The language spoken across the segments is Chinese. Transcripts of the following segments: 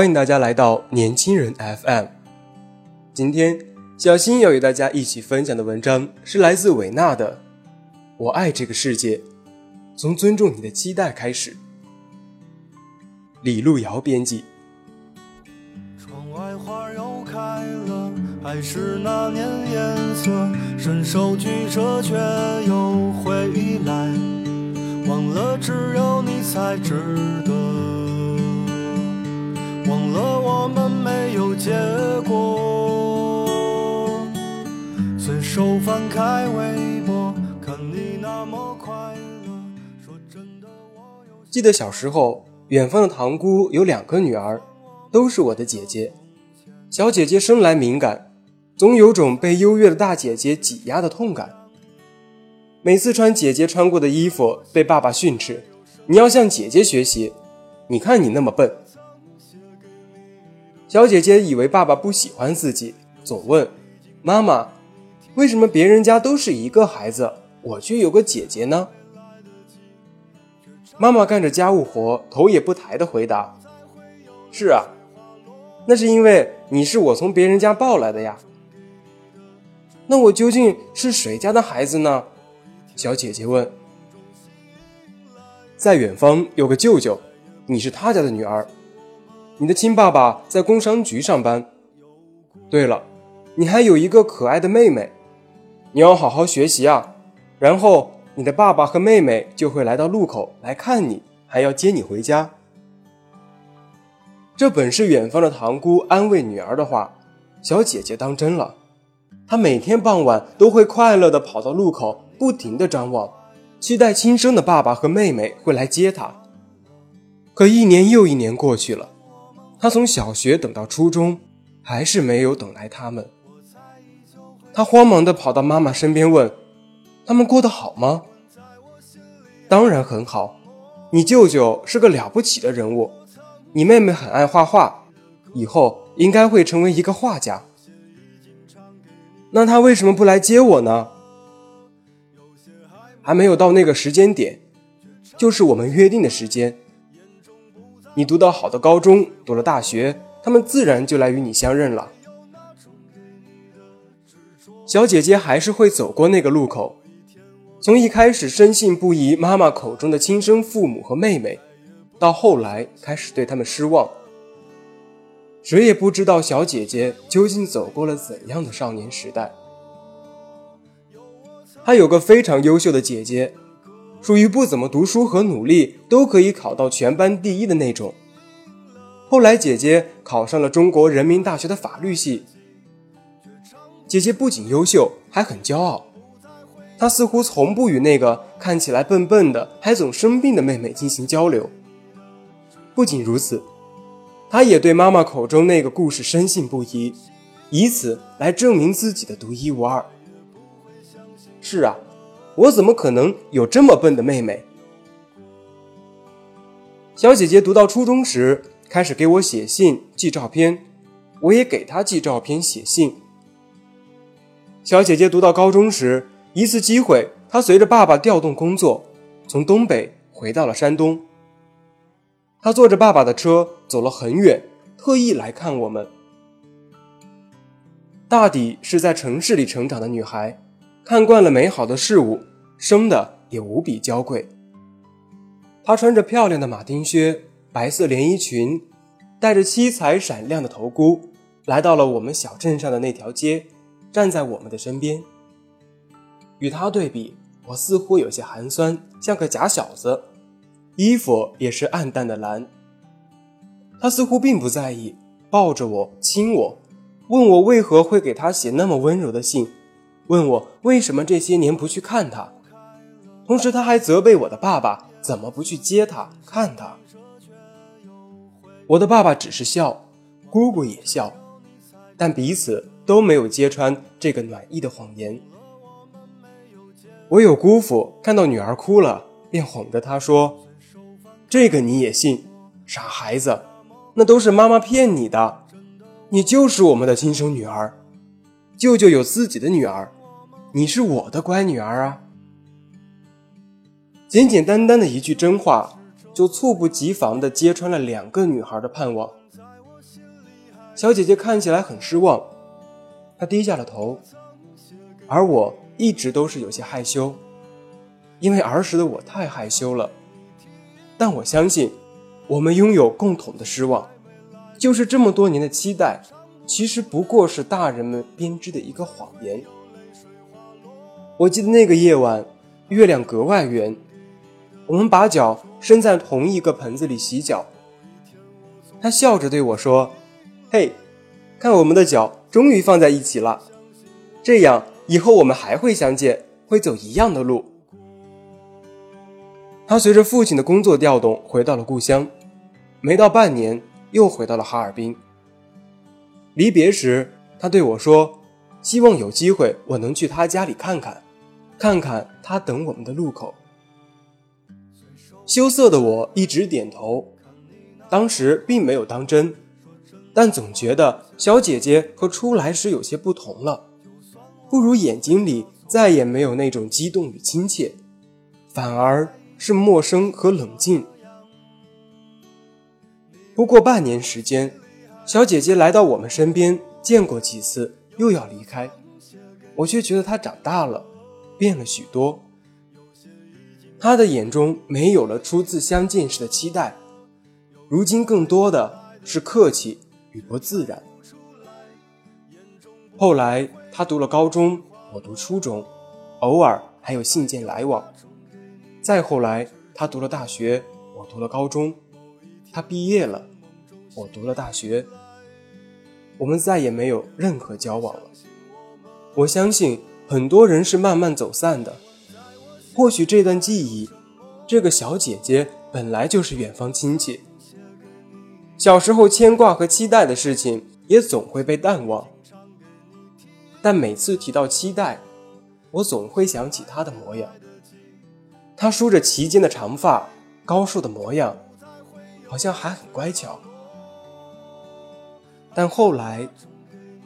欢迎大家来到年轻人 FM。今天，小新要与大家一起分享的文章是来自韦纳的《我爱这个世界，从尊重你的期待开始》。李路遥编辑。窗外花又开了，还是那年颜色，伸手举着却又回来，忘了只有你才值得。了我们没有结果。随手翻开微博，看你那么快乐。说真的，我有记得小时候，远方的堂姑有两个女儿，都是我的姐姐。小姐姐生来敏感，总有种被优越的大姐姐挤压的痛感。每次穿姐姐穿过的衣服，被爸爸训斥：“你要向姐姐学习，你看你那么笨。”小姐姐以为爸爸不喜欢自己，总问妈妈：“为什么别人家都是一个孩子，我却有个姐姐呢？”妈妈干着家务活，头也不抬的回答：“是啊，那是因为你是我从别人家抱来的呀。”那我究竟是谁家的孩子呢？小姐姐问。在远方有个舅舅，你是他家的女儿。你的亲爸爸在工商局上班。对了，你还有一个可爱的妹妹，你要好好学习啊。然后你的爸爸和妹妹就会来到路口来看你，还要接你回家。这本是远方的堂姑安慰女儿的话，小姐姐当真了。她每天傍晚都会快乐地跑到路口，不停地张望，期待亲生的爸爸和妹妹会来接她。可一年又一年过去了。他从小学等到初中，还是没有等来他们。他慌忙地跑到妈妈身边问：“他们过得好吗？”“当然很好，你舅舅是个了不起的人物，你妹妹很爱画画，以后应该会成为一个画家。”“那他为什么不来接我呢？”“还没有到那个时间点，就是我们约定的时间。”你读到好的高中，读了大学，他们自然就来与你相认了。小姐姐还是会走过那个路口，从一开始深信不疑妈妈口中的亲生父母和妹妹，到后来开始对他们失望。谁也不知道小姐姐究竟走过了怎样的少年时代。她有个非常优秀的姐姐。属于不怎么读书和努力都可以考到全班第一的那种。后来姐姐考上了中国人民大学的法律系。姐姐不仅优秀，还很骄傲。她似乎从不与那个看起来笨笨的、还总生病的妹妹进行交流。不仅如此，她也对妈妈口中那个故事深信不疑，以此来证明自己的独一无二。是啊。我怎么可能有这么笨的妹妹？小姐姐读到初中时，开始给我写信、寄照片，我也给她寄照片、写信。小姐姐读到高中时，一次机会，她随着爸爸调动工作，从东北回到了山东。她坐着爸爸的车走了很远，特意来看我们。大抵是在城市里成长的女孩。看惯了美好的事物，生的也无比娇贵。她穿着漂亮的马丁靴、白色连衣裙，带着七彩闪亮的头箍，来到了我们小镇上的那条街，站在我们的身边。与他对比，我似乎有些寒酸，像个假小子，衣服也是暗淡的蓝。他似乎并不在意，抱着我亲我，问我为何会给他写那么温柔的信，问我为什么这些年不去看他。同时，他还责备我的爸爸怎么不去接他看他。我的爸爸只是笑，姑姑也笑，但彼此都没有揭穿这个暖意的谎言。唯有姑父看到女儿哭了，便哄着她说：“这个你也信，傻孩子，那都是妈妈骗你的，你就是我们的亲生女儿。舅舅有自己的女儿，你是我的乖女儿啊。”简简单单的一句真话，就猝不及防地揭穿了两个女孩的盼望。小姐姐看起来很失望，她低下了头，而我一直都是有些害羞，因为儿时的我太害羞了。但我相信，我们拥有共同的失望，就是这么多年的期待，其实不过是大人们编织的一个谎言。我记得那个夜晚，月亮格外圆。我们把脚伸在同一个盆子里洗脚。他笑着对我说：“嘿，看我们的脚终于放在一起了，这样以后我们还会相见，会走一样的路。”他随着父亲的工作调动回到了故乡，没到半年又回到了哈尔滨。离别时，他对我说：“希望有机会我能去他家里看看，看看他等我们的路口。”羞涩的我一直点头，当时并没有当真，但总觉得小姐姐和出来时有些不同了，不如眼睛里再也没有那种激动与亲切，反而是陌生和冷静。不过半年时间，小姐姐来到我们身边，见过几次，又要离开，我却觉得她长大了，变了许多。他的眼中没有了初次相见时的期待，如今更多的是客气与不自然。后来他读了高中，我读初中，偶尔还有信件来往。再后来他读了大学，我读了高中，他毕业了，我读了大学，我们再也没有任何交往了。我相信很多人是慢慢走散的。或许这段记忆，这个小姐姐本来就是远方亲戚。小时候牵挂和期待的事情，也总会被淡忘。但每次提到期待，我总会想起她的模样。她梳着齐肩的长发，高瘦的模样，好像还很乖巧。但后来，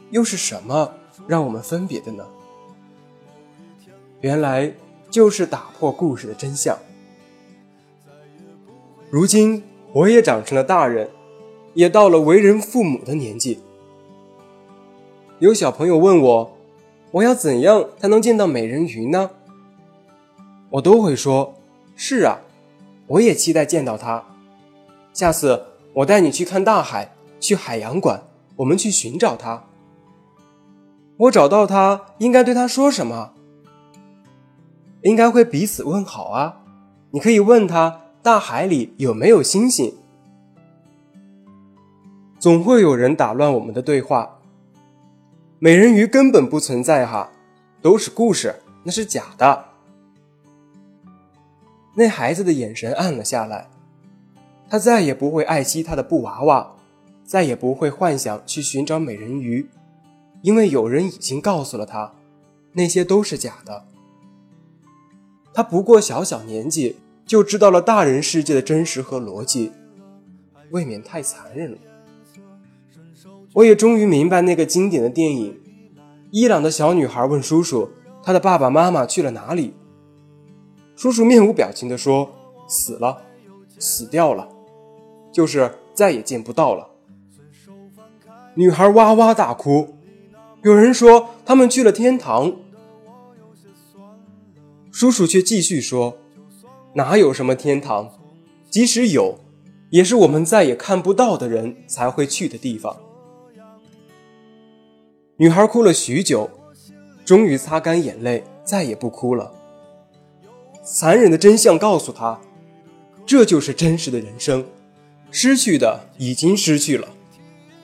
又是什么让我们分别的呢？原来。就是打破故事的真相。如今我也长成了大人，也到了为人父母的年纪。有小朋友问我，我要怎样才能见到美人鱼呢？我都会说：是啊，我也期待见到她。下次我带你去看大海，去海洋馆，我们去寻找她。我找到她，应该对她说什么？应该会彼此问好啊！你可以问他大海里有没有星星。总会有人打乱我们的对话。美人鱼根本不存在哈，都是故事，那是假的。那孩子的眼神暗了下来，他再也不会爱惜他的布娃娃，再也不会幻想去寻找美人鱼，因为有人已经告诉了他，那些都是假的。他不过小小年纪就知道了大人世界的真实和逻辑，未免太残忍了。我也终于明白那个经典的电影：伊朗的小女孩问叔叔，她的爸爸妈妈去了哪里？叔叔面无表情地说：“死了，死掉了，就是再也见不到了。”女孩哇哇大哭。有人说他们去了天堂。叔叔却继续说：“哪有什么天堂？即使有，也是我们再也看不到的人才会去的地方。女孩哭了许久，终于擦干眼泪，再也不哭了。残忍的真相告诉她，这就是真实的人生，失去的已经失去了。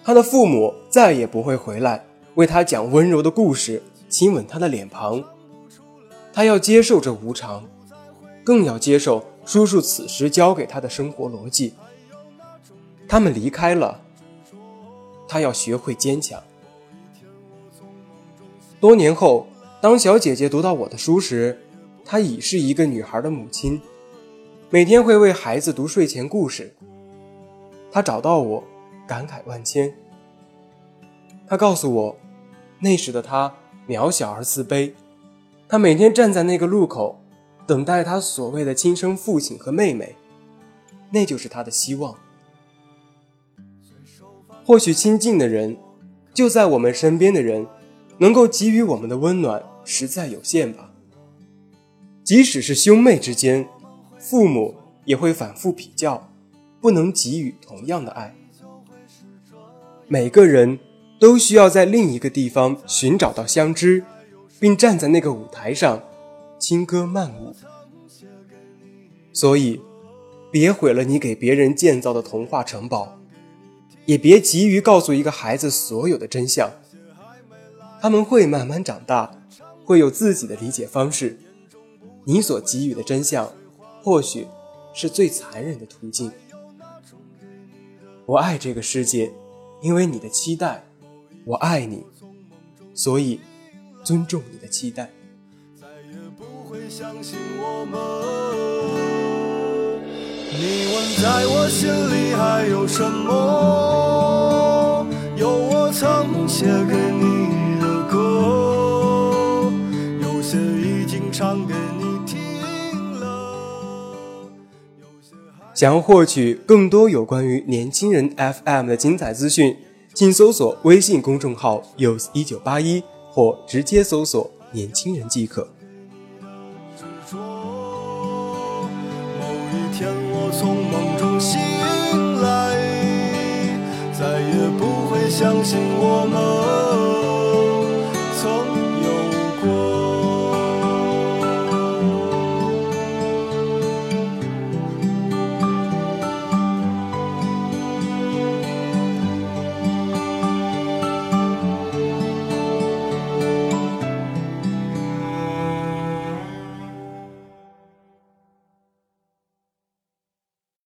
她的父母再也不会回来为她讲温柔的故事，亲吻她的脸庞。她要接受这无常，更要接受叔叔此时教给她的生活逻辑。他们离开了，她要学会坚强。多年后，当小姐姐读到我的书时，她已是一个女孩的母亲，每天会为孩子读睡前故事。她找到我，感慨万千。她告诉我，那时的她渺小而自卑，他每天站在那个路口，等待他所谓的亲生父亲和妹妹，那就是他的希望。或许亲近的人，就在我们身边的人。能够给予我们的温暖实在有限吧。即使是兄妹之间，父母也会反复比较，不能给予同样的爱。每个人都需要在另一个地方寻找到相知，并站在那个舞台上轻歌曼舞。所以，别毁了你给别人建造的童话城堡，也别急于告诉一个孩子所有的真相。他们会慢慢长大，会有自己的理解方式。你所给予的真相，或许是最残忍的途径。我爱这个世界，因为你的期待。我爱你，所以尊重你的期待。再也不会相信我们。你问在我心里还有什么？有我曾写给你的歌，有些已经。唱给你听了。想要获取更多有关于年轻人 FM 的精彩资讯，请搜索微信公众号 “use 一九八一”或直接搜索“年轻人”即可。某一天我从梦中醒来，再也不会相信我们。